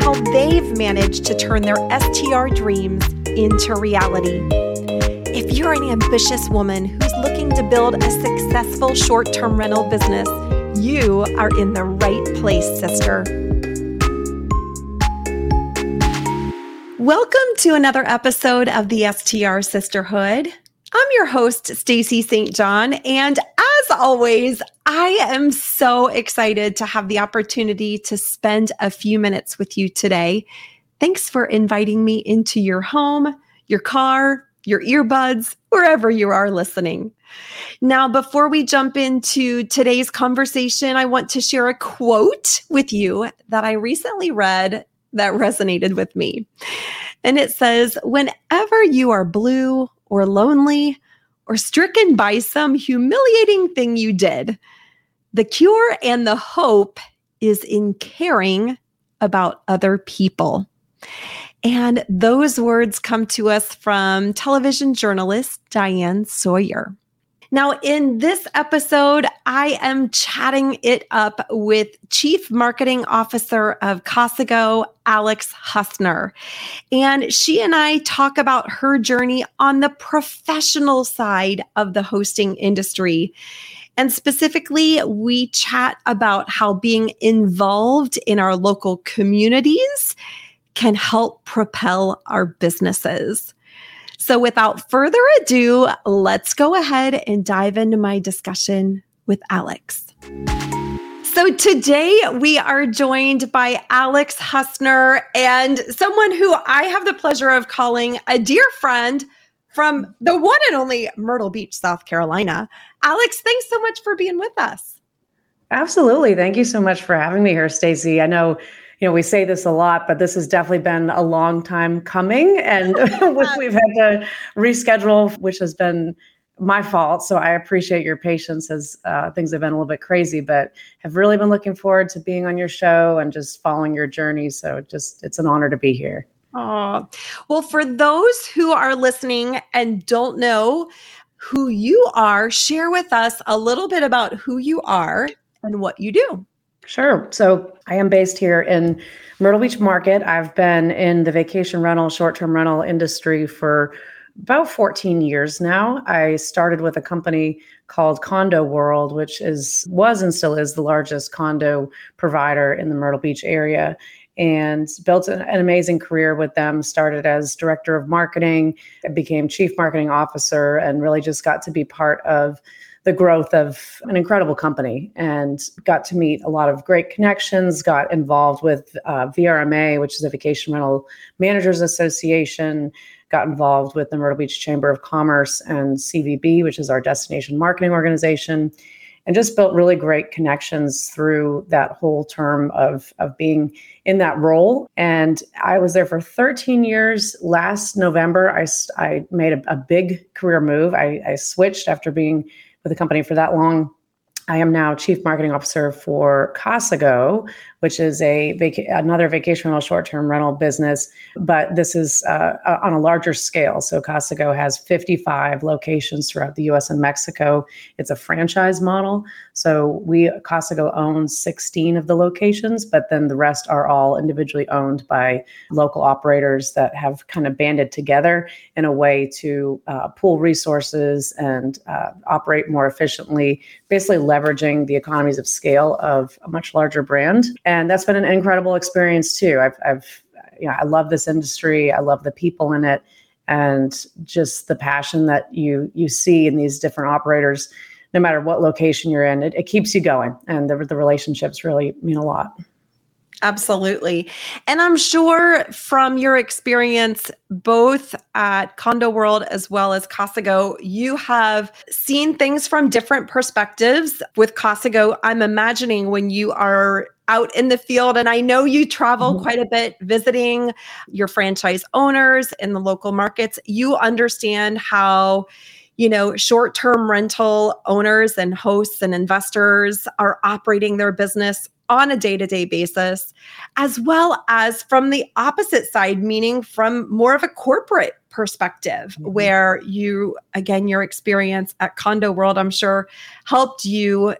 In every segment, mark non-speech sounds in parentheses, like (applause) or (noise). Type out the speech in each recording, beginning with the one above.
how they've managed to turn their STR dreams into reality. If you're an ambitious woman who's looking to build a successful short term rental business, you are in the right place, sister. Welcome to another episode of the STR Sisterhood. I'm your host, Stacy St. John, and as always, I am so excited to have the opportunity to spend a few minutes with you today. Thanks for inviting me into your home, your car, your earbuds, wherever you are listening. Now, before we jump into today's conversation, I want to share a quote with you that I recently read that resonated with me. And it says, Whenever you are blue or lonely or stricken by some humiliating thing you did, the cure and the hope is in caring about other people. And those words come to us from television journalist Diane Sawyer. Now, in this episode, I am chatting it up with Chief Marketing Officer of Casago, Alex Husner. And she and I talk about her journey on the professional side of the hosting industry. And specifically, we chat about how being involved in our local communities can help propel our businesses. So, without further ado, let's go ahead and dive into my discussion with Alex. So, today we are joined by Alex Husner and someone who I have the pleasure of calling a dear friend from the one and only Myrtle Beach, South Carolina. Alex, thanks so much for being with us. Absolutely. Thank you so much for having me here, Stacy. I know you know, we say this a lot, but this has definitely been a long time coming, and (laughs) (laughs) we've had to reschedule, which has been my fault. So I appreciate your patience as uh, things have been a little bit crazy, but have really been looking forward to being on your show and just following your journey. So just it's an honor to be here. Oh, well, for those who are listening and don't know who you are, share with us a little bit about who you are and what you do. Sure. So I am based here in Myrtle Beach Market. I've been in the vacation rental, short term rental industry for about 14 years now. I started with a company called Condo World, which is was and still is the largest condo provider in the Myrtle Beach area and built an, an, amazing career with them. Started as director of marketing, became chief marketing officer, and really just got to be part of the growth of an incredible company and got to meet a lot of great connections, got involved with uh, VRMA, which is a Vacation Rental Managers Association, got involved with the Myrtle Beach Chamber of Commerce and CVB, which is our destination marketing organization, and just built really great connections through that whole term of, of being in that role. And I was there for 13 years. Last November, I, I made a, a big career move. I, I switched after being with the company for that long. I am now chief marketing officer for Casago, which is a vac- another vacation rental short-term rental business, but this is uh, on a larger scale. So Casago has 55 locations throughout the U.S. and Mexico. It's a franchise model. So we Casago owns 16 of the locations, but then the rest are all individually owned by local operators that have kind of banded together in a way to uh, pool resources and uh, operate more efficiently, basically leveraging the economies of scale of a much larger brand and that's been an incredible experience too. I've, I've, you know, I love this industry. I love the people in it, and just the passion that you you see in these different operators. No matter what location you're in, it, it keeps you going, and the the relationships really mean a lot. Absolutely. And I'm sure from your experience, both at Condo World as well as Casago, you have seen things from different perspectives. With Casago, I'm imagining when you are out in the field, and I know you travel mm-hmm. quite a bit visiting your franchise owners in the local markets, you understand how you know, short term rental owners and hosts and investors are operating their business on a day to day basis, as well as from the opposite side, meaning from more of a corporate perspective, mm-hmm. where you, again, your experience at Condo World, I'm sure, helped you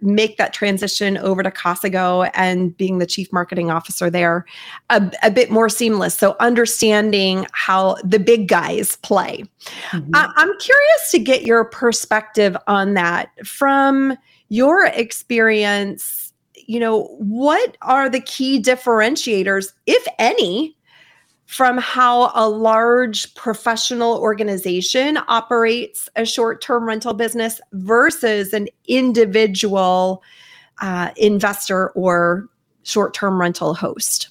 make that transition over to Casago and being the chief marketing officer there a, a, bit more seamless. So understanding how the big guys play. Mm-hmm. I, I'm curious to get your perspective on that from your experience you know, what are the key differentiators, if any, from how a large professional organization operates a short term rental business versus an individual uh, investor or short term rental host?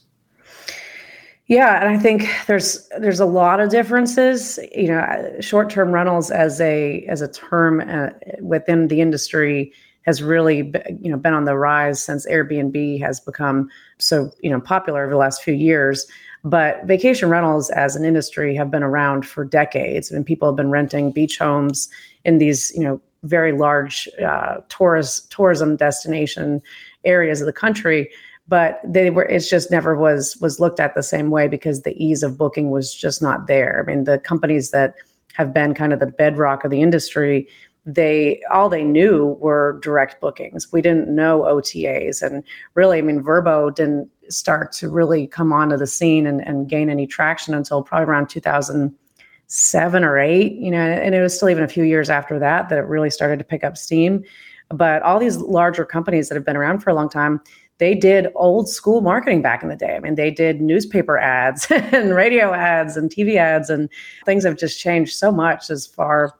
Yeah, and I think there's there's a lot of differences. You know, short term rentals as a as a term uh, within the industry has really you know been on the rise since Airbnb has become so you know popular over the last few years. But vacation rentals as an industry have been around for decades, I and people have been renting beach homes in these you know very large uh, tourist tourism destination areas of the country. But they were it's just never was was looked at the same way because the ease of booking was just not there. I mean, the companies that have been kind of the bedrock of the industry they all they knew were direct bookings. We didn't know OTAs. And really, I mean, Vrbo didn't start to really come onto the scene and, and gain any traction until probably around 2007 or eight, you know, and it was still even a few years after that that it really started to pick up steam. But all these larger companies that have been around for a long time, they did old school marketing back in the day. I mean, they did newspaper ads (laughs) and radio ads and TV ads, and things have just changed so much as far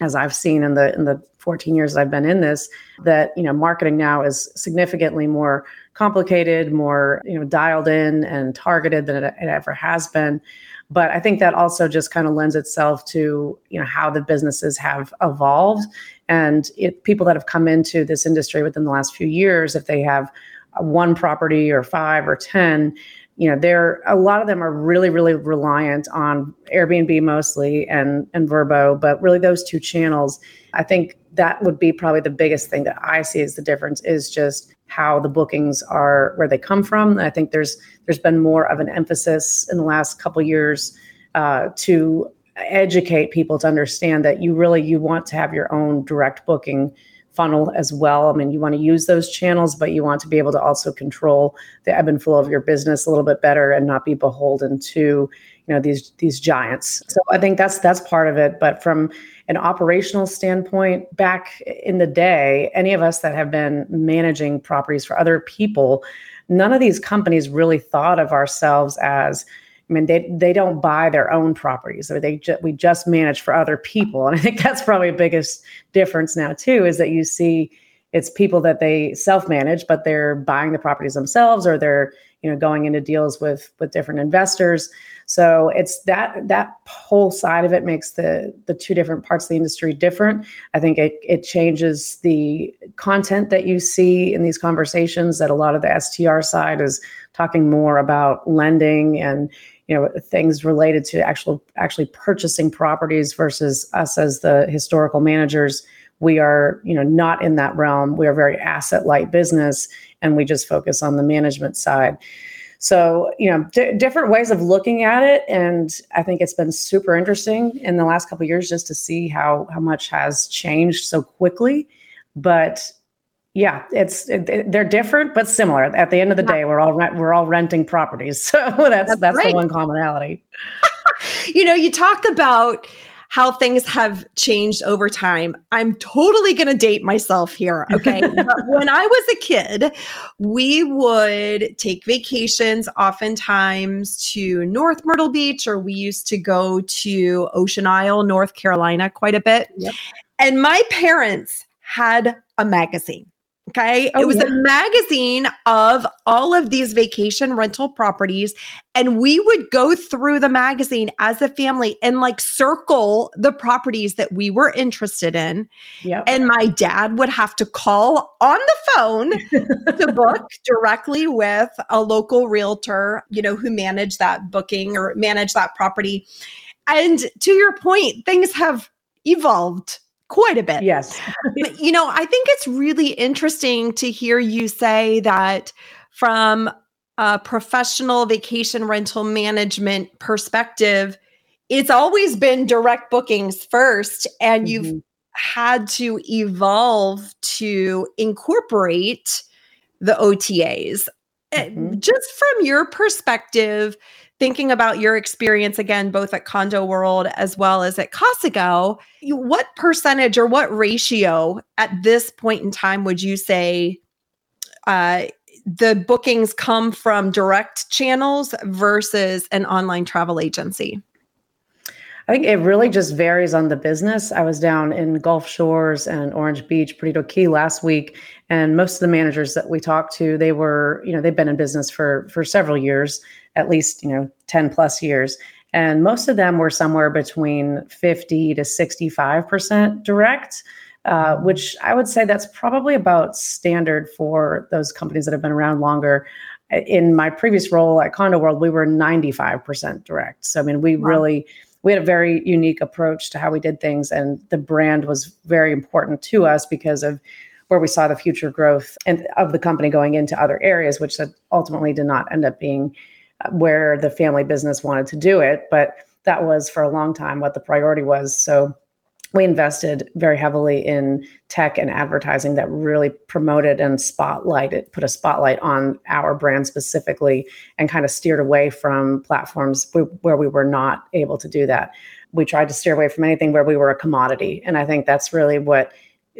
as I've seen in the in the 14 years I've been in this, that you know marketing now is significantly more complicated, more you know dialed in and targeted than it, it ever has been. But I think that also just kind of lends itself to you know how the businesses have evolved, and it, people that have come into this industry within the last few years, if they have one property or five or ten you know they're a lot of them are really really reliant on airbnb mostly and and Vrbo, but really those two channels i think that would be probably the biggest thing that i see as the difference is just how the bookings are where they come from. I think there's there's been more of an emphasis in the last couple years uh, to educate people to understand that you really you want to have your own direct booking funnel as well. I mean, you want to use those channels, but you want to be able to also control the ebb and flow of your business a little bit better and not be beholden to, you know, these these giants. So I think that's that's part of it. But from an operational standpoint, back in the day, any of us that have been managing properties for other people, none of these companies really thought of ourselves as I mean, they they don't buy their own properties, or they ju- we just manage for other people, (laughs) and I think that's probably the biggest difference now too, is that you see it's people that they self manage, but they're buying the properties themselves, or they're you know going into deals with with different investors. So it's that that whole side of it makes the the two different parts of the industry different. I think it it changes the content that you see in these conversations. That a lot of the STR side is talking more about lending and you know things related to actual actually purchasing properties versus us as the historical managers. We are you know not in that realm. We are very asset light business and we just focus on the management side. So you know d- different ways of looking at it and i think it's been super interesting in the last couple years just to see how how much has changed so quickly. But yeah, it's it, they're different but similar. At the end of the day, we're all rent, we're all renting properties, (laughs) so that's that's, that's the one commonality. (laughs) you know, you talked about how things have changed over time. I'm totally going to date myself here. Okay. (laughs) when I was a kid, we would take vacations oftentimes to North Myrtle Beach, or we used to go to Ocean Isle, North Carolina, quite a bit. Yep. And my parents had a magazine. Okay. Oh, it was yeah. a magazine of all of these vacation rental properties. And we would go through the magazine as a family and like circle the properties that we were interested in. Yep. And my dad would have to call on the phone (laughs) to book directly with a local realtor, you know, who managed that booking or managed that property. And to your point, things have evolved quite a bit. Yes. you know, I think it's really interesting to hear you say that from a professional vacation rental management perspective, it's always been direct bookings first, and mm-hmm. you've had to evolve to incorporate the OTAs. Eh, mm-hmm. Just from your perspective, thinking about your experience again, both at Condo World as well as at Casago, what percentage or what ratio at this point in time would you say uh, the bookings come from direct channels versus an online travel agency? I think it really just varies on the business. I was down in Gulf Shores and Orange Beach, Perdido Key last week, and most of the managers that we talked to, they were, you know, they've been in business for for several years at least, you know, 10 plus years. And most of them were somewhere between 50 to 65% direct, uh, which I would say that's probably about standard for those companies that have been around longer. In my previous role at Condo World, we were 95% direct. So, I mean, we wow. really, we had a very unique approach to how we did things and the brand was very important to us because of where we saw the future growth and of the company going into other areas which ultimately did not end up being uh, where the family business wanted to do it, but that was for a long time what the priority was. So we invested very heavily in tech and advertising that really promoted and spotlighted, put a spotlight on our brand specifically, and kind of steered away from platforms where we were not able to do that. We tried to steer away from anything where we were a commodity, and I think that's really what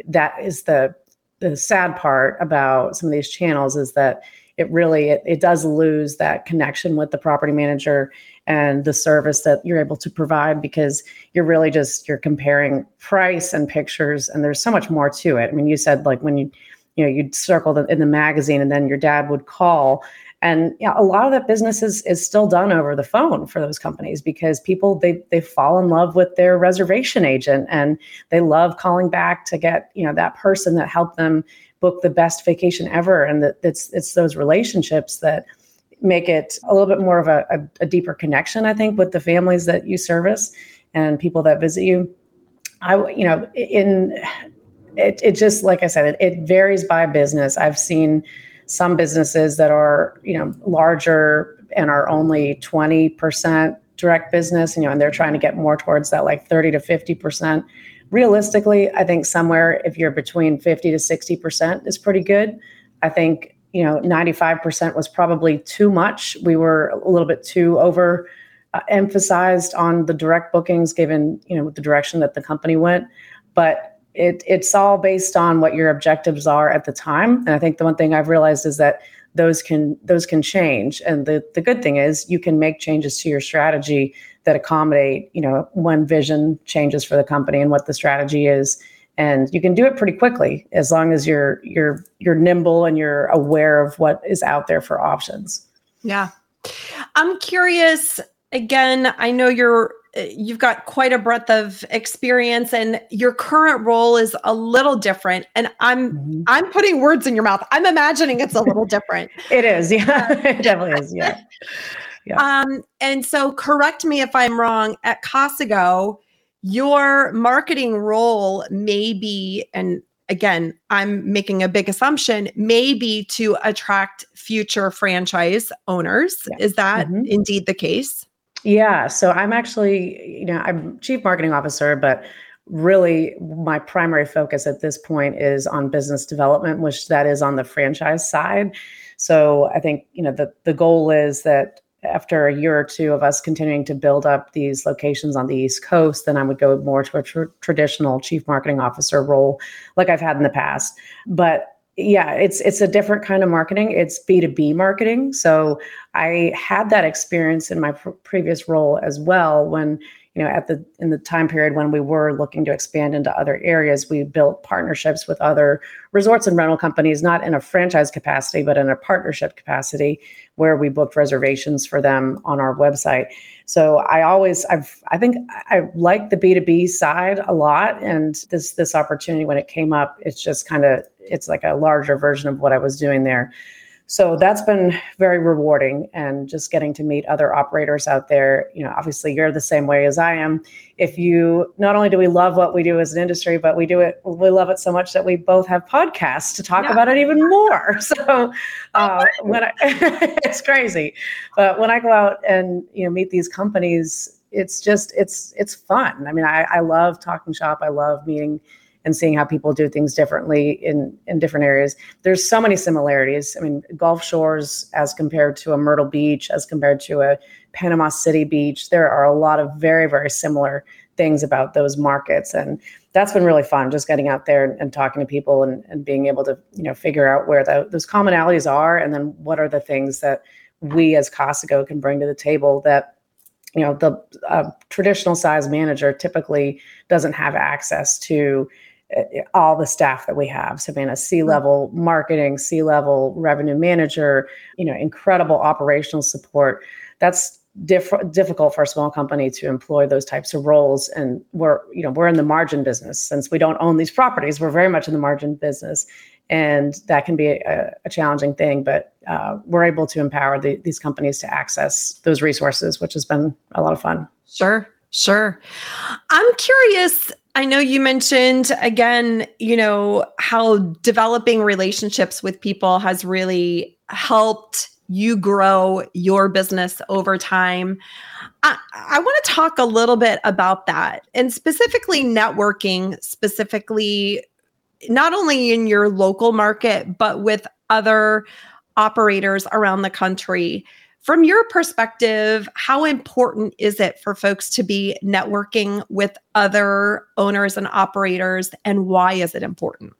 that is the the sad part about some of these channels is that it really it, it does lose that connection with the property manager and the service that you're able to provide because you're really just you're comparing price and pictures and there's so much more to it. I mean you said like when you you know you'd circle in the magazine and then your dad would call. And yeah, a lot of that business is, is still done over the phone for those companies because people they they fall in love with their reservation agent and they love calling back to get you know that person that helped them book the best vacation ever. And that it's it's those relationships that make it a little bit more of a, a, a deeper connection i think with the families that you service and people that visit you. I you know in it, it just like i said it, it varies by business. I've seen some businesses that are you know larger and are only 20% direct business you know and they're trying to get more towards that like 30 to 50% realistically, I think somewhere if you're between 50 to 60% is pretty good. I think, you know, 95% was probably too much. We were a little bit too over uh, emphasized on the direct bookings given, you know, the direction that the company went. But it, it's all based on what your objectives are at the time. And I think the one thing I've realized is that those can those can change. And the, the good thing is you can make changes to your strategy that accommodate you know when vision changes for the company and what the strategy is and you can do it pretty quickly as long as you're you're you're nimble and you're aware of what is out there for options. Yeah. I'm curious again i know you're you've got quite a breadth of experience and your current role is a little different. And i'm mm-hmm. i'm putting words in your mouth. I'm imagining it's a little different. (laughs) It is. Yeah. (laughs) (laughs) It definitely is. Yeah. Yeah. Um, and so correct me if I'm wrong, at Casago, your marketing role may be, and again, I'm making a big assumption, maybe to attract future franchise owners. Is that mm-hmm. indeed the case? Yeah. So I'm actually, you know, I'm chief marketing officer, but really my primary focus at this point is on business development, which that is on the franchise side. So I think, you know, the the goal is that after a year or two of us continuing to build up these locations on the East Coast, then I would go more to a tr- traditional chief marketing officer role, like I've had in the past. But yeah, it's it's a different kind of marketing. It's B two B marketing. So I had that experience in my pr- previous role as well. When you know at the in the time period when we were looking to expand into other areas we built partnerships with other resorts and rental companies not in a franchise capacity but in a partnership capacity where we booked reservations for them on our website. So i always i've i think i like the b2b side a lot and this this opportunity when it came up it's just kind of it's like a larger version of what i was doing there so that's been very rewarding and just getting to meet other operators out there. You know obviously you're the same way as i am. If you not only do we love what we do as an industry but we do it we love it so much that we both have podcasts to talk about it even (laughs) more. (laughs) So uh, when I, (laughs) it's crazy. But when i go out and you know meet these companies it's just it's it's fun. I mean i, I love talking shop. I love meeting and seeing how people do things differently in in different areas. There's so many similarities. I mean, Gulf Shores as compared to a Myrtle Beach, as compared to a Panama City Beach, there are a lot of very very similar things about those markets and that's been really fun just getting out there and, and talking to people and, and being able to you know figure out where the, those commonalities are and then what are the things that we as Casago can bring to the table that you know the uh, traditional size manager typically doesn't have access to all the staff that we have. So being a C level marketing, C level revenue manager, you know, incredible operational support. That's diff- difficult for a small company to employ those types of roles. And we're, you know, we're in the margin business since we don't own these properties. We're very much in the margin business, and that can be a, a challenging thing. But uh, we're able to empower the, these companies to access those resources, which has been a lot of fun. Sure. Sure. I'm curious I know you mentioned again, you know, how developing relationships with people has really helped you grow your business over time. I, I want to talk a little bit about that and specifically networking, specifically not only in your local market, but with other operators around the country. From your perspective, how important is it for folks to be networking with other owners and operators, and why is it important?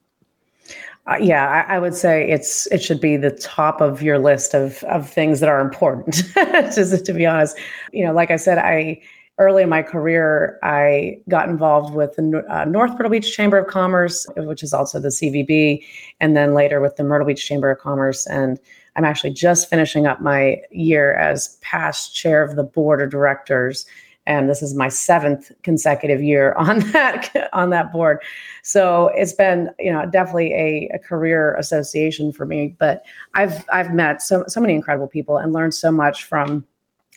Uh, yeah, I, I, would say it's it should be the top of your list of of things that are important. (laughs) Just to be honest, you know, like I said, I early in my career I got involved with the uh, North Myrtle Beach Chamber of Commerce, which is also the CVB, and then later with the Myrtle Beach Chamber of Commerce and I'm actually just finishing up my year as past chair of the board of directors and this is my seventh consecutive year (laughs) on that on that board. So it's been you know definitely a, a, career association for me but i've i've met so so many incredible people and learned so much from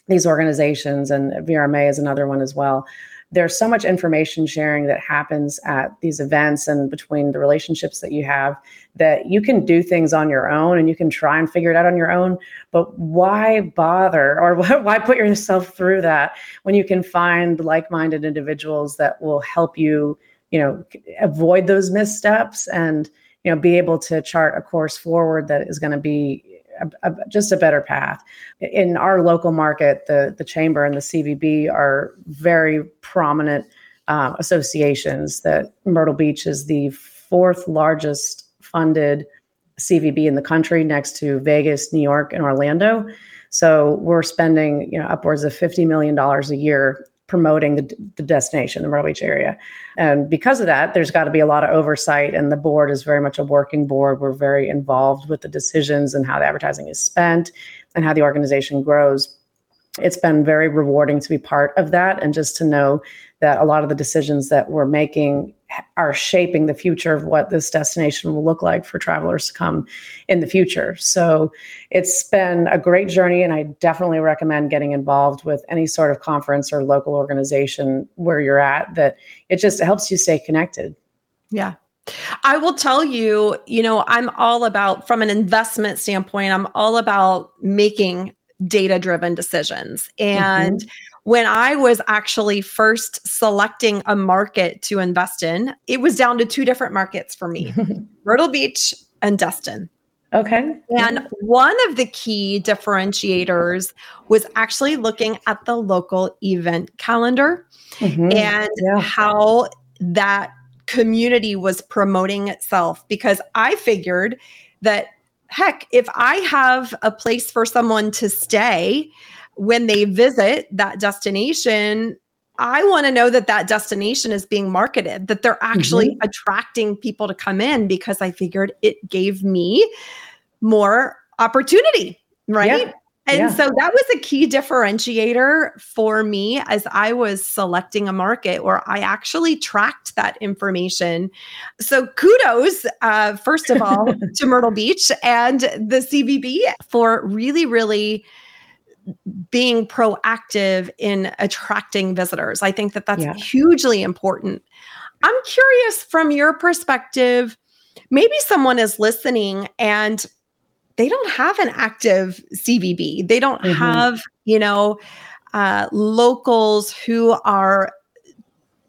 these organizations and vrma is another one as well there's so much information sharing that happens at these events and between the relationships that you have that you can do things on your own and you can try and figure it out on your own. But why bother or (laughs) why put yourself through that when you can find like-minded individuals that will help you you know avoid those missteps and you know be able to chart a course forward that is going to be a, a, just a better path. In our local market, the the chamber and the CVB are very prominent uh, associations. That Myrtle Beach is the fourth largest funded CVB in the country, next to Vegas, New York, and Orlando. So we're spending you know upwards of fifty million dollars a year promoting the, the destination, the Myrtle Beach area. And because of that, there's got to be a lot of oversight, and the board is very much a working board. We're very involved with the decisions and how the advertising is spent and how the organization grows. It's been very rewarding to be part of that and just to know that a lot of the decisions that we're making are shaping the future of what this destination will look like for travelers to come in the future. So it's been a great journey, and I definitely recommend getting involved with any sort of conference or local organization where you're at, that it just helps you stay connected. Yeah. I will tell you, you know, I'm all about, from an investment standpoint, I'm all about making data driven decisions. And mm-hmm when I was actually first selecting a market to invest in, it was down to two different markets for me (laughs) Myrtle Beach and Destin. Okay. And one of the key differentiators was actually looking at the local event calendar mm-hmm. and yeah. how that community was promoting itself. Because I figured that, heck, if I have a place for someone to stay, when they visit that destination, I want to know that that destination is being marketed, that they're actually mm-hmm. attracting people to come in because I figured it gave me more opportunity, right? Yeah. And yeah. so that was a key differentiator for me as I was selecting a market where I actually tracked that information. So kudos, uh, first of all, (laughs) to Myrtle Beach and the CVB for really, really being proactive in attracting visitors. I think that that's yeah. hugely important. I'm curious from your perspective, maybe someone is listening and they don't have an active CVB. They don't mm-hmm. have, you know, uh, locals who are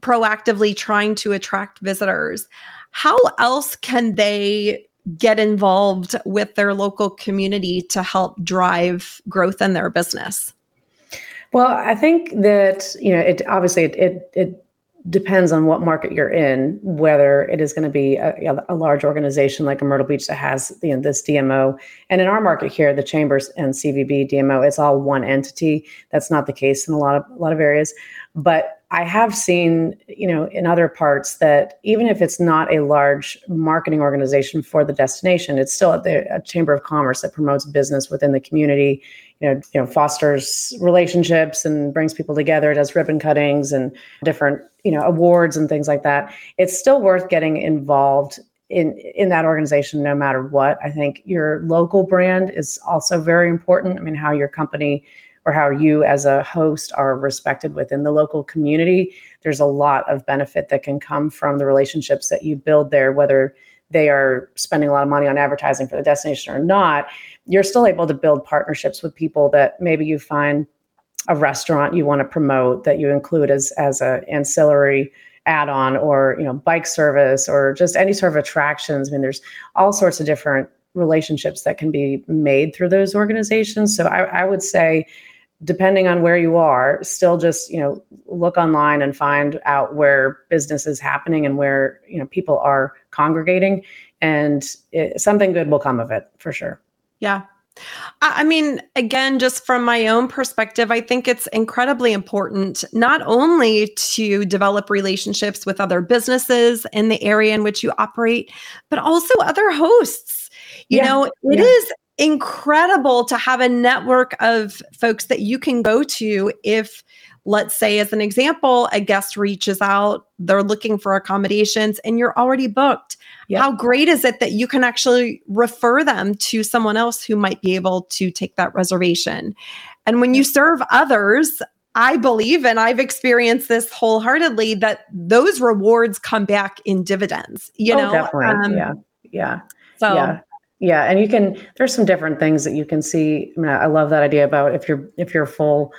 proactively trying to attract visitors. How else can they get involved with their local community to help drive growth in their business? Well, I think that you know it obviously it it, it depends on what market you're in, whether it is going to be a, a, large organization like a Myrtle Beach that has you know, this DMO. And in our market here, the Chambers and CVB DMO, it's all one entity. That's not the case in a lot of a lot of areas. But I have seen, you know, in other parts that even if it's not a large marketing organization for the destination, it's still a chamber of commerce that promotes business within the community you know, you know, fosters relationships and brings people together, does ribbon cuttings and different, you know, awards and things like that. It's still worth getting involved in in that organization no matter what. I think your local brand is also very important. I mean, how your company or how you as a host are respected within the local community. There's a lot of benefit that can come from the relationships that you build there, whether they are spending a lot of money on advertising for the destination or not you're still able to build partnerships with people that maybe you find a restaurant you want to promote that you include as as a ancillary add-on or you know bike service or just any sort of attractions i mean there's all sorts of different relationships that can be made through those organizations so i, I would say depending on where you are still just you know look online and find out where business is happening and where you know people are congregating and it, something good will come of it for sure yeah. I mean, again, just from my own perspective, I think it's incredibly important not only to develop relationships with other businesses in the area in which you operate, but also other hosts. You yeah. know, it yeah. is incredible to have a network of folks that you can go to if let's say as an example a guest reaches out they're looking for accommodations and you're already booked yep. how great is it that you can actually refer them to someone else who might be able to take that reservation and when you serve others I believe, and I've experienced this wholeheartedly, that those rewards come back in dividends. You oh, know, definitely. Um, yeah, yeah. So yeah. Yeah, and you can. There's some different things that you can see. I, mean, I love that idea about if you're if you're full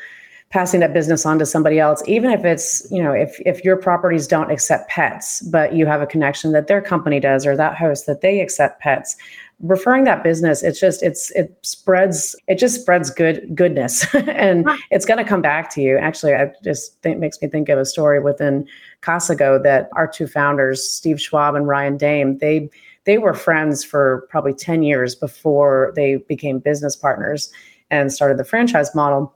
passing that business on to somebody else even if it's you know if if your properties don't accept pets but you have a connection that their company does or that host that they accept pets referring that business it's just it's it spreads it just spreads good goodness (laughs) and it's going to come back to you actually i just think makes me think of a story within casago that our two founders steve schwab and ryan dame they they were friends for probably 10 years before they became business partners and started the franchise model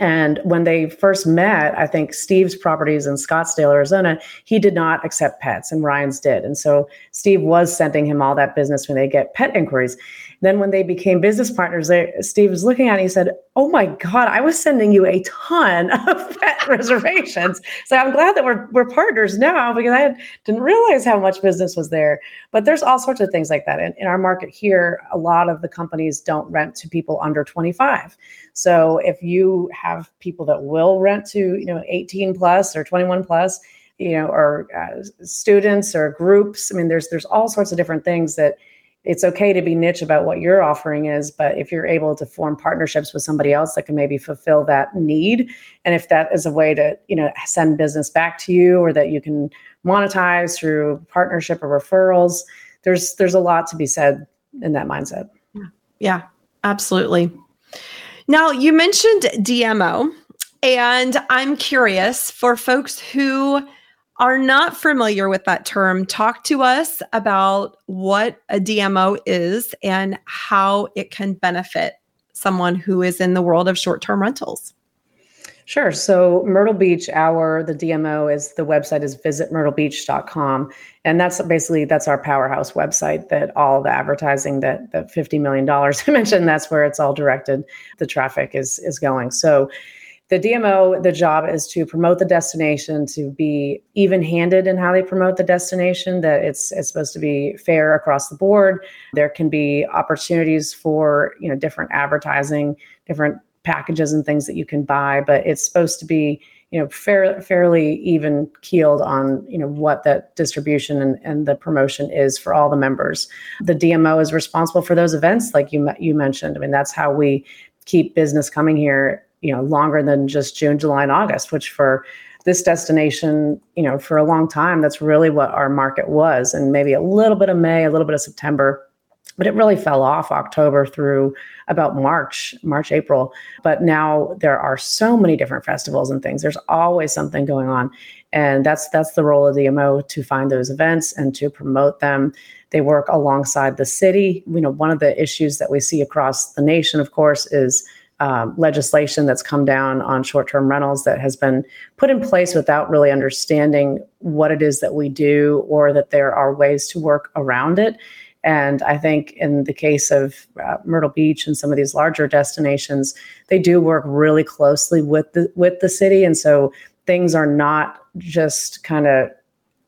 and when they first met, I think Steve's properties in Scottsdale, Arizona, he did not accept pets and Ryan's did. And so Steve was sending him all that business when they get pet inquiries. Then when they became business partners, they, Steve was looking at it, he said, Oh my God, I was sending you a ton of (laughs) pet reservations. So I'm glad that we're, we're partners now because I didn't realize how much business was there. But there's all sorts of things like that. In, in our market here, a lot of the companies don't rent to people under 25. So if you have people that will rent to, you know, 18 plus or 21 plus, you know, or uh, students or groups, I mean, there's there's all sorts of different things that it's okay to be niche about what your offering is, but if you're able to form partnerships with somebody else that can maybe fulfill that need, and if that is a way to, you know, send business back to you or that you can monetize through partnership or referrals, there's there's a lot to be said in that mindset. Yeah, yeah absolutely. Now, you mentioned DMO, and I'm curious for folks who are not familiar with that term, talk to us about what a DMO is and how it can benefit someone who is in the world of short term rentals. Sure. So Myrtle Beach, our the DMO is the website is visitmyrtlebeach.com. And that's basically that's our powerhouse website that all the advertising that that $50 million (laughs) I mentioned, that's where it's all directed. The traffic is is going. So the DMO, the job is to promote the destination, to be even handed in how they promote the destination, that it's it's supposed to be fair across the board. There can be opportunities for, you know, different advertising, different packages and things that you can buy, but it's supposed to be, you know, fair, fairly even keeled on, you know, what that distribution and, and the promotion is for all the members. The DMO is responsible for those events, like you you mentioned. I mean, that's how we keep business coming here you know longer than just June, July, and August, which for this destination, you know, for a long time, that's really what our market was, and maybe a little bit of May, a little bit of September, but it really fell off October through about March, March, April. But now there are so many different festivals and things. There's always something going on, and that's that's the role of the DMO to find those events and to promote them. They work alongside the city. You know, one of the issues that we see across the nation, of course, is um, legislation that's come down on short term rentals that has been put in place without really understanding what it is that we do or that there are ways to work around it. And I think in the case of uh, Myrtle Beach and some of these larger destinations, they do work really closely with the with the city, and so things are not just kind of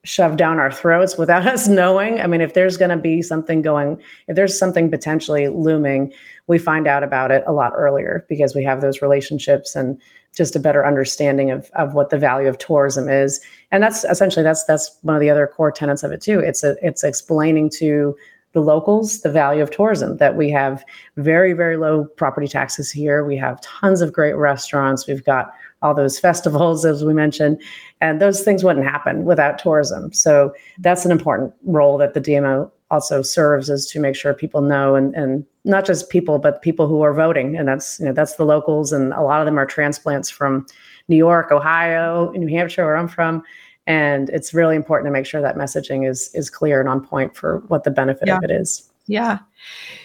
shoved down our throats without (laughs) us knowing. I mean, if there's going to be something going, if there's something potentially looming, we find out about it a lot earlier because we have those relationships and just a better understanding of, of what the value of tourism is. And that's essentially that's that's one of the other core tenets of it too. It's a, it's explaining to the locals the value of tourism that we have very very low property taxes here. We have tons of great restaurants. We've got all those (laughs) festivals, as we mentioned, and those things wouldn't happen without tourism. So that's an important role that the DMO also serves is to make sure people know and, and not just people, but people who are voting. And that's, you know, that's the locals. And a lot of them are transplants from New York, Ohio, New Hampshire, where I'm from. And it's really important to make sure that messaging is is clear and on point for what the benefit yeah. of it is. Yeah.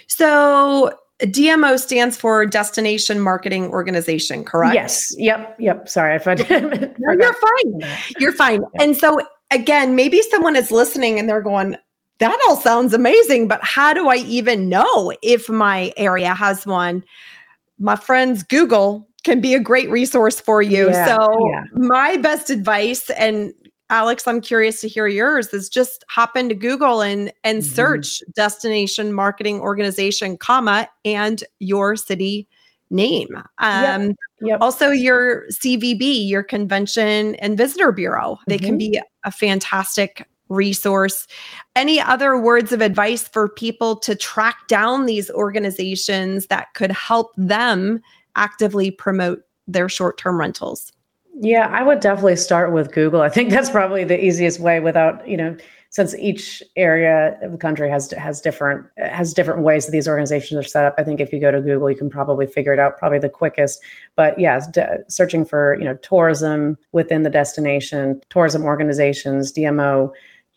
So DMO stands for Destination Marketing Organization, correct? Yes. Yep. Yep. Sorry if I didn't. (laughs) no, you're fine. You're fine. Yeah. And so, again, maybe someone is listening and they're going, that all sounds amazing, but how do I even know if my area has one? My friends, Google can be a great resource for you. Yeah, so, yeah. my best advice, and Alex, I'm curious to hear yours. Is just hop into Google and and mm-hmm. search destination marketing organization, comma, and your city name. Um, yep. Yep. Also, your CVB, your Convention and Visitor Bureau, they mm-hmm. can be a fantastic resource. Any other words of advice for people to track down these organizations that could help them actively promote their short term rentals? Yeah, I would definitely start with Google. I think that's probably the easiest way without, you know, since each area of the country has has different has different ways that these organizations are set up. I think if you go to Google, you can probably figure it out probably the quickest. But yes, d- searching for, you know, tourism within the destination, tourism organizations, DMO,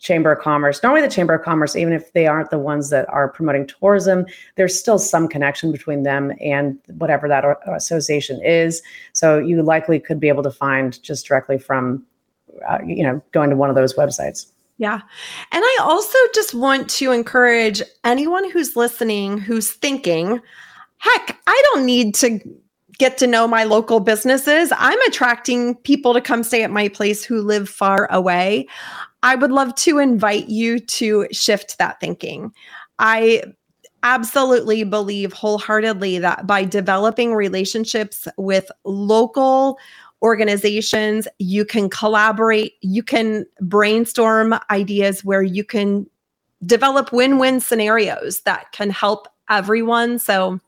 Chamber of Commerce. Normally, the Chamber of Commerce, even if they aren't the ones that are promoting tourism, there's still some connection between them and whatever that association is. So you likely could be able to find just directly from, uh, you know, going to one of those websites. Yeah. And I also just want to encourage anyone who's listening who's thinking, heck, I don't need to get to know my local businesses. I'm attracting people to come stay at my place who live far away. I would love to invite you to shift that thinking. I absolutely believe wholeheartedly that by developing relationships with local organizations, you can collaborate, you can brainstorm ideas where you can develop win win scenarios that can help everyone. So,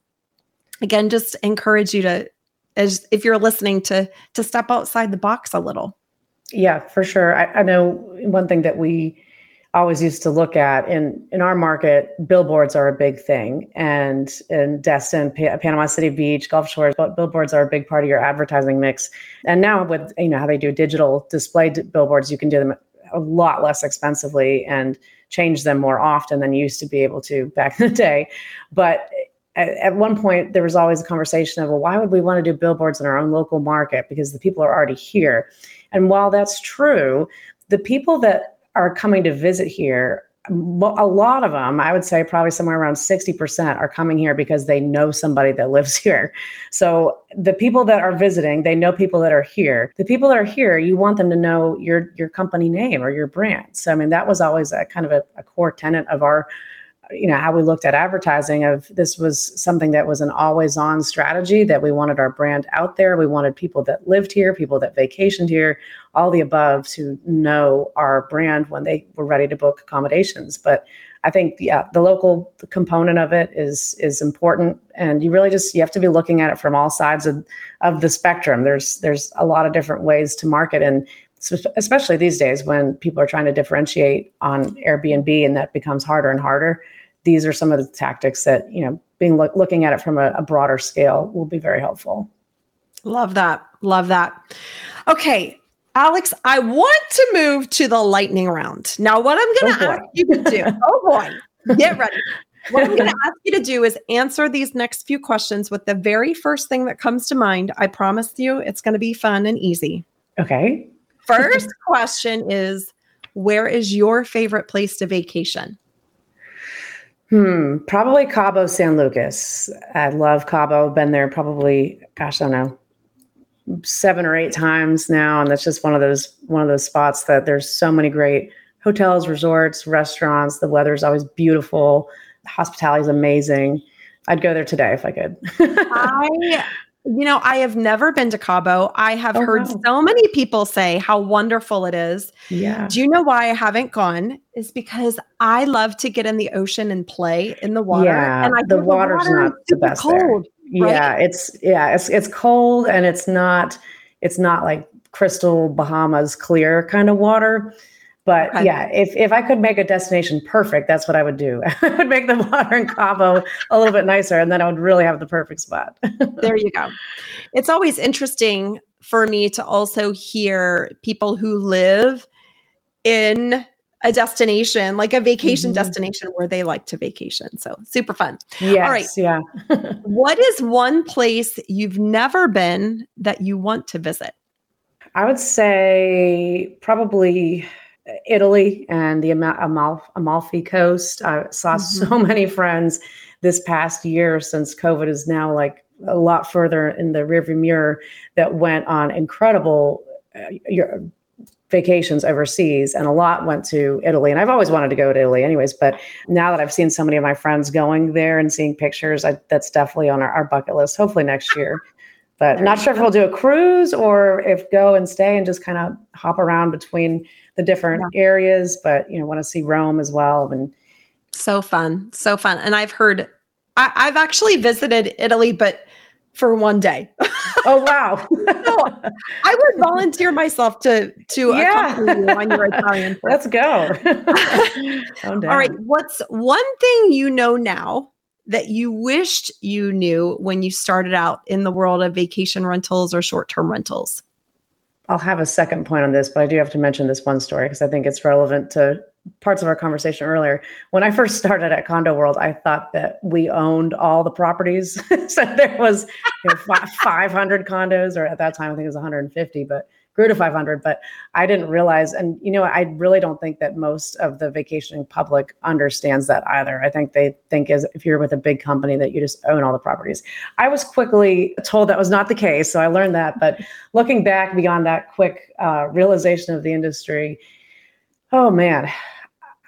again, just encourage you to, as if you're listening, to to step outside the box a little. Yeah, for sure. I, I, know one thing that we always used to look at in in our market, billboards are a big thing, and in Destin, pa- Panama City Beach, Gulf Shores, billboards are a big part of your advertising mix. And now with you know how they do digital display d- billboards, you can do them a lot less expensively and change them more often than you used to be able to back in the day. But at, at one point there was always a conversation of well why would we want to do billboards in our own local market because the people are already here and while that's true the people that are coming to visit here a lot of them, I would say probably somewhere around 60% are coming here because they know somebody that (laughs) lives here. So the people that are visiting, they know people that are here. The people that are here, you want them to know your your company name or your brand. So I mean, that was always a kind of a, a core tenet of our you know how we looked at advertising of this was something that was an always on strategy that we wanted our brand out there. We wanted people that lived here people that vacationed here all the above to know our brand when they were ready to book accommodations. But i think yeah the local component of it is is important. And you really just you have to be looking at it from all sides of, of the spectrum. There's there's a lot of different ways to market. And especially these days when people are trying to differentiate on Airbnb and that becomes harder and harder these are some of the tactics that you know being lo- looking at it from a, a broader scale will be very helpful love that love that okay Alex, I want to move to the lightning round. Now, what I'm going to oh ask you to do, (laughs) oh boy, get ready. What I'm going to ask you to do is answer these next few questions with the very first thing that comes to mind. I promise you it's going to be fun and easy. Okay. First question is Where is your favorite place to vacation? Hmm, probably Cabo San Lucas. I love Cabo. Been there probably, gosh, I don't know, seven or eight times now, and that's just one of those one of those spots that there's so many great hotels, resorts, restaurants. The weather is always beautiful. Hospitality is amazing. I'd go there today if I could. (laughs) I you know, I have never been to Cabo. I have oh, heard wow. so many people say how wonderful it is. Yeah. Do you know why I haven't gone? Is because I love to get in the ocean and play in the water. Yeah, and I the water's the water not the best cold. There. Right? Yeah, it's yeah, it's it's cold and it's not it's not like crystal Bahamas clear kind of water. But okay. yeah, if, if I could make a destination perfect, that's what I would do. (laughs) I would make the water in Cabo a little bit nicer, and then I would really have the perfect spot. (laughs) there you go. It's always interesting for me to also hear people who live in a destination, like a vacation mm-hmm. destination where they like to vacation. So super fun. Yes, All right. Yeah. (laughs) what is one place you've never been that you want to visit? I would say probably Italy and the Amal- Amalfi Coast. I saw mm-hmm. so many friends this past year since COVID is now like a lot further in the rearview mirror that went on incredible uh, vacations overseas and a lot went to Italy and I've always wanted to go to Italy anyways but now that I've seen so many of my friends going there and seeing pictures I, that's definitely on our, our bucket list hopefully next year but I'm not sure if we'll do a cruise or if go and stay and just kind of hop around between the different yeah. areas, but you know, want to see Rome as well. And so fun, so fun. And I've heard, I, have actually visited Italy, but for one day. oh wow! (laughs) so I would volunteer myself to to yeah. accompany you on your Italian. (laughs) Let's go. (laughs) All right, what's one thing you know now that you wished you knew when you started out in the world of vacation rentals or short term rentals? I'll have a second point on this, but I do have to mention this one story because I think it's relevant to parts of our conversation earlier. When I first started at Condo World, I thought that we owned all the properties. (laughs) so there was know, 500 condos, or at that time I think it was 150, but grew to 500 but i didn't realize and you know i really don't think that most of the vacationing public understands that either. I think they think as if you're with a big company that you just own all the properties. I was quickly told that was not the case so i learned that but looking back beyond that quick uh, realization of the industry oh man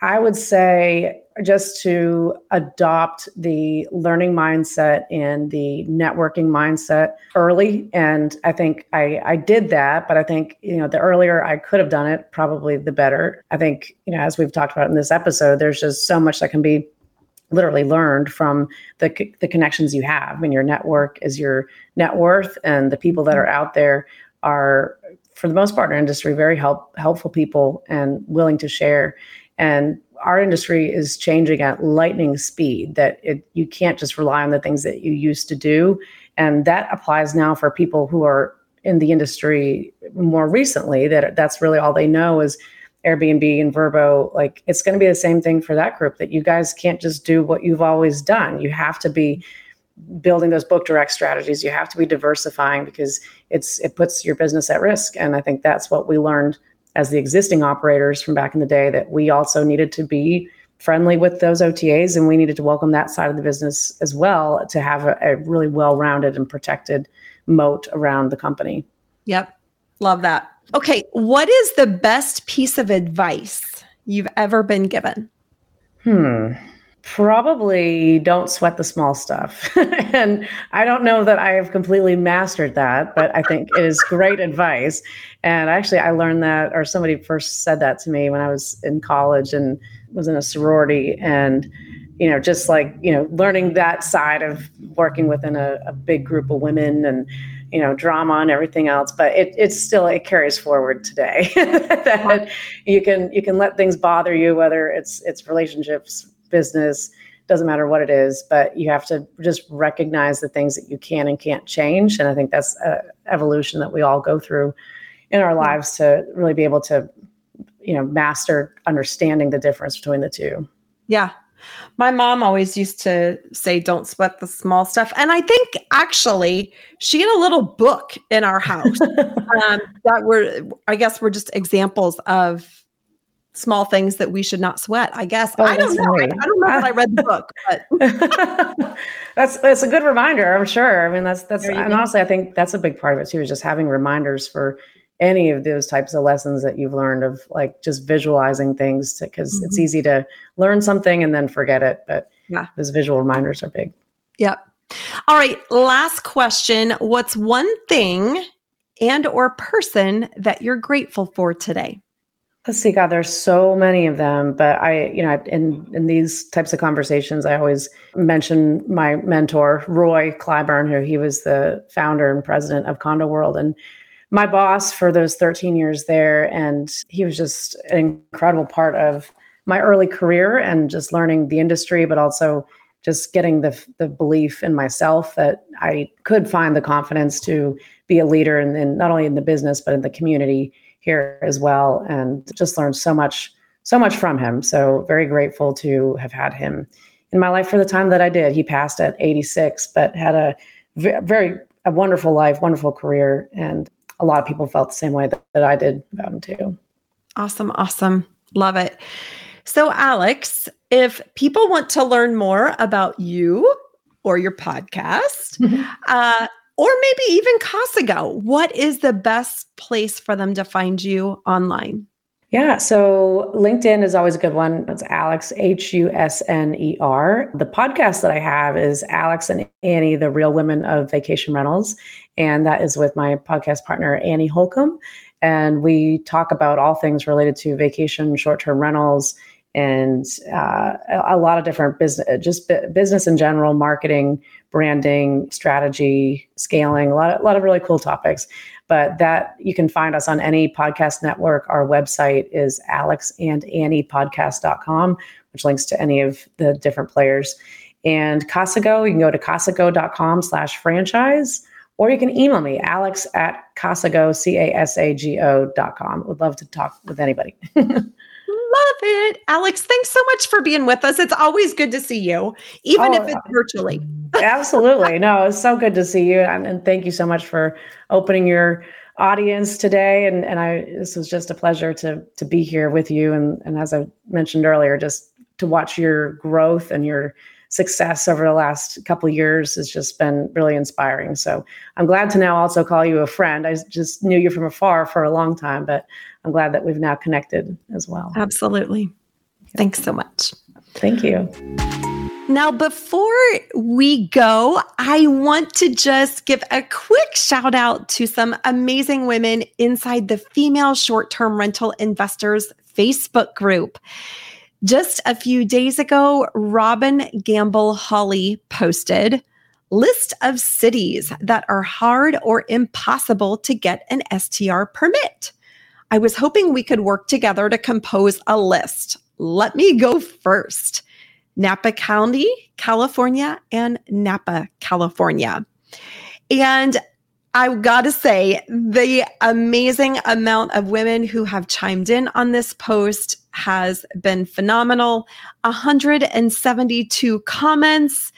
i would say just to adopt the learning mindset and the networking mindset early. And I think I, I did that, but I think, you know, the earlier I could have done it, probably the better. I think, you know, as we've talked about in this episode, there's just so much that can be literally learned from the, the connections you have and your network is your net worth and the people that are out there are for the most part in industry very help, helpful people and willing to share and our industry is changing at lightning speed that it, you can't just rely on the things that you used to do and that applies now for people who are in the industry more recently that that's really all they know is airbnb and Vrbo like it's going to be the same thing for that group that you guys can't just do what you've always done you have to be building those book direct strategies. You have to be diversifying because it's it puts your business at risk. And I think that's what we learned as the existing operators from back in the day that we also needed to be friendly with those OTAs and we needed to welcome that side of the business as well to have a, a really well-rounded and protected moat around the company. Yep. Love that. Okay, what is the best piece of advice you've ever been given? Hmm. Probably don't sweat the small stuff. (laughs) and I don't know that I have completely mastered that, but I think it is great advice. And actually, I learned that, or somebody first said that to me when I was in college and was in a sorority. And, you know, just like, you know, learning that side of working within a, a big group of women and, you know drama and everything else but it, it's still it carries forward today (laughs) that you can you can let things bother you whether it's it's relationships business doesn't matter what it is but you have to just recognize the things that you can and can't change. And i think that's a evolution that we all go through in our lives to really be able to you know master understanding the difference between the two. Yeah. My mom always used to say, don't sweat the small stuff. And I think actually she had a little book in our house (laughs) um, that were, I guess, were just examples of small things that we should not sweat. I guess. Oh, I don't know. I, I, don't know if I read the book, (laughs) but (laughs) that's, that's a good reminder. I'm sure. I mean, that's, that's, and honestly, I think that's a big part of it too, is just having reminders for any of those types of lessons that you've learned of like just visualizing things because mm-hmm. it's easy to learn something and then forget it but yeah those visual reminders are big yep all right last question what's one thing and or person that you're grateful for today let's see god there's so many of them but i you know in in these types of conversations i always mention my mentor roy clyburn who he was the founder and president of condo world and my boss for those 13 years there. And he was just an incredible part of my early career and just learning the industry, but also just getting the, the belief in myself that I could find the confidence to be a leader in not only in the business, but in the community here as well. And just learned so much, so much from him. So very grateful to have had him in my life for the time that I did. He passed at 86, but had a very a wonderful life, wonderful career, and a lot of people felt the same way that, that I did about him too. Awesome. Awesome. Love it. So, Alex, if people want to learn more about you or your podcast, mm-hmm. (laughs) uh, or maybe even Casago, what is the best place for them to find you online? Yeah, so LinkedIn is always a good one. It's Alex H U S N E R. The podcast that I have is Alex and Annie, the Real Women of Vacation Rentals, and that is with my podcast partner Annie Holcomb, and we talk about all things related to vacation, short-term rentals, and uh, a lot of different business, just business in general, marketing, branding, strategy, scaling, a lot, of, a lot of really cool topics. But that you can find us on any podcast network. Our website is alexandanniepodcast.com, which links to any of the different players. And Casago, you can go to casago.com slash franchise, or you can email me, alex at casago, C-A-S-A-G-O dot com. Would love to talk with anybody. (laughs) It. Alex, thanks so much for being with us. It's always good to see you, even oh, if it's virtually. absolutely. No, it's so good to see you. And, and, thank you so much for opening your audience today. And, and I, this was just a pleasure to, to be here with you. And, and as I mentioned earlier, just to watch your growth and your success over the last couple years has just been really inspiring. So I'm glad to now also call you a friend. I just knew you from afar for a long time, but I'm glad that we've now connected as well. Absolutely. Thanks so much. Thank you. Now, before we go, I want to just give a quick shout out to some amazing women inside the Female Short Term Rental Investors Facebook group. Just a few days ago, Robin Gamble Holly posted list of cities that are hard or impossible to get an STR permit. I was hoping we could work together to compose a list. Let me go first Napa County, California, and Napa, California. And I gotta say, the amazing amount of women who have chimed in on this post has been phenomenal. 172 comments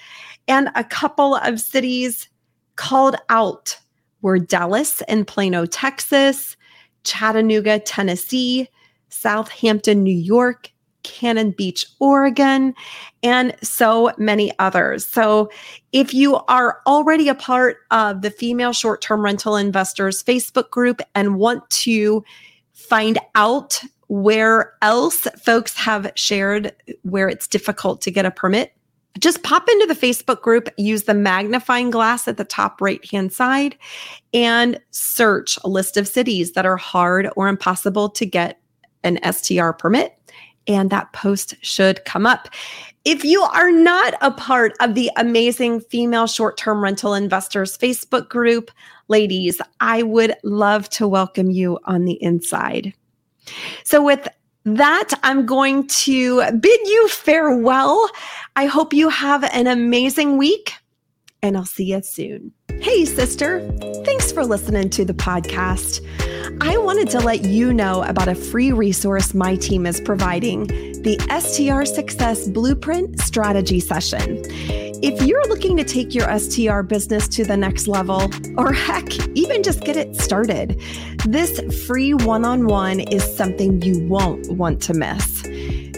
And a couple of cities called out were Dallas and Plano, Texas, Chattanooga, Tennessee, Southampton, New York, Cannon Beach, Oregon, and so many others. So, if you are already a part of the Female Short Term Rental Investors Facebook group and want to find out where else folks have shared where it's difficult to get a permit, just pop into the Facebook group, use the magnifying glass at the top right hand side, and search a list of cities that are hard or impossible to get an STR permit and that post should come up. If you are not a part of the amazing female short term rental investors Facebook group, ladies, I would love to welcome you on the inside. So, with that, I'm going to bid you farewell. I hope you have an amazing week, and I'll see you soon. Hey, sister, thanks for listening to the podcast. I wanted to let you know about a free resource my team is providing the STR Success Blueprint Strategy Session. If you're looking to take your STR business to the next level, or heck, even just get it started, this free one on one is something you won't want to miss.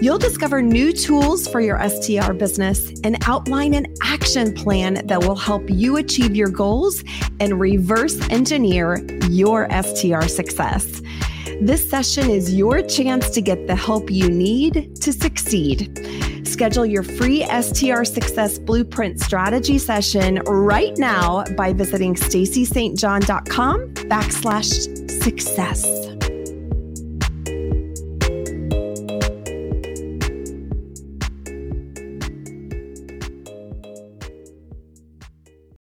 You'll discover new tools for your STR business and outline an action plan that will help you achieve your goals and reverse engineer your STR success. This session is your chance to get the help you need to succeed. Schedule your free STR Success Blueprint strategy session right now by visiting stacystjohn.com backslash success.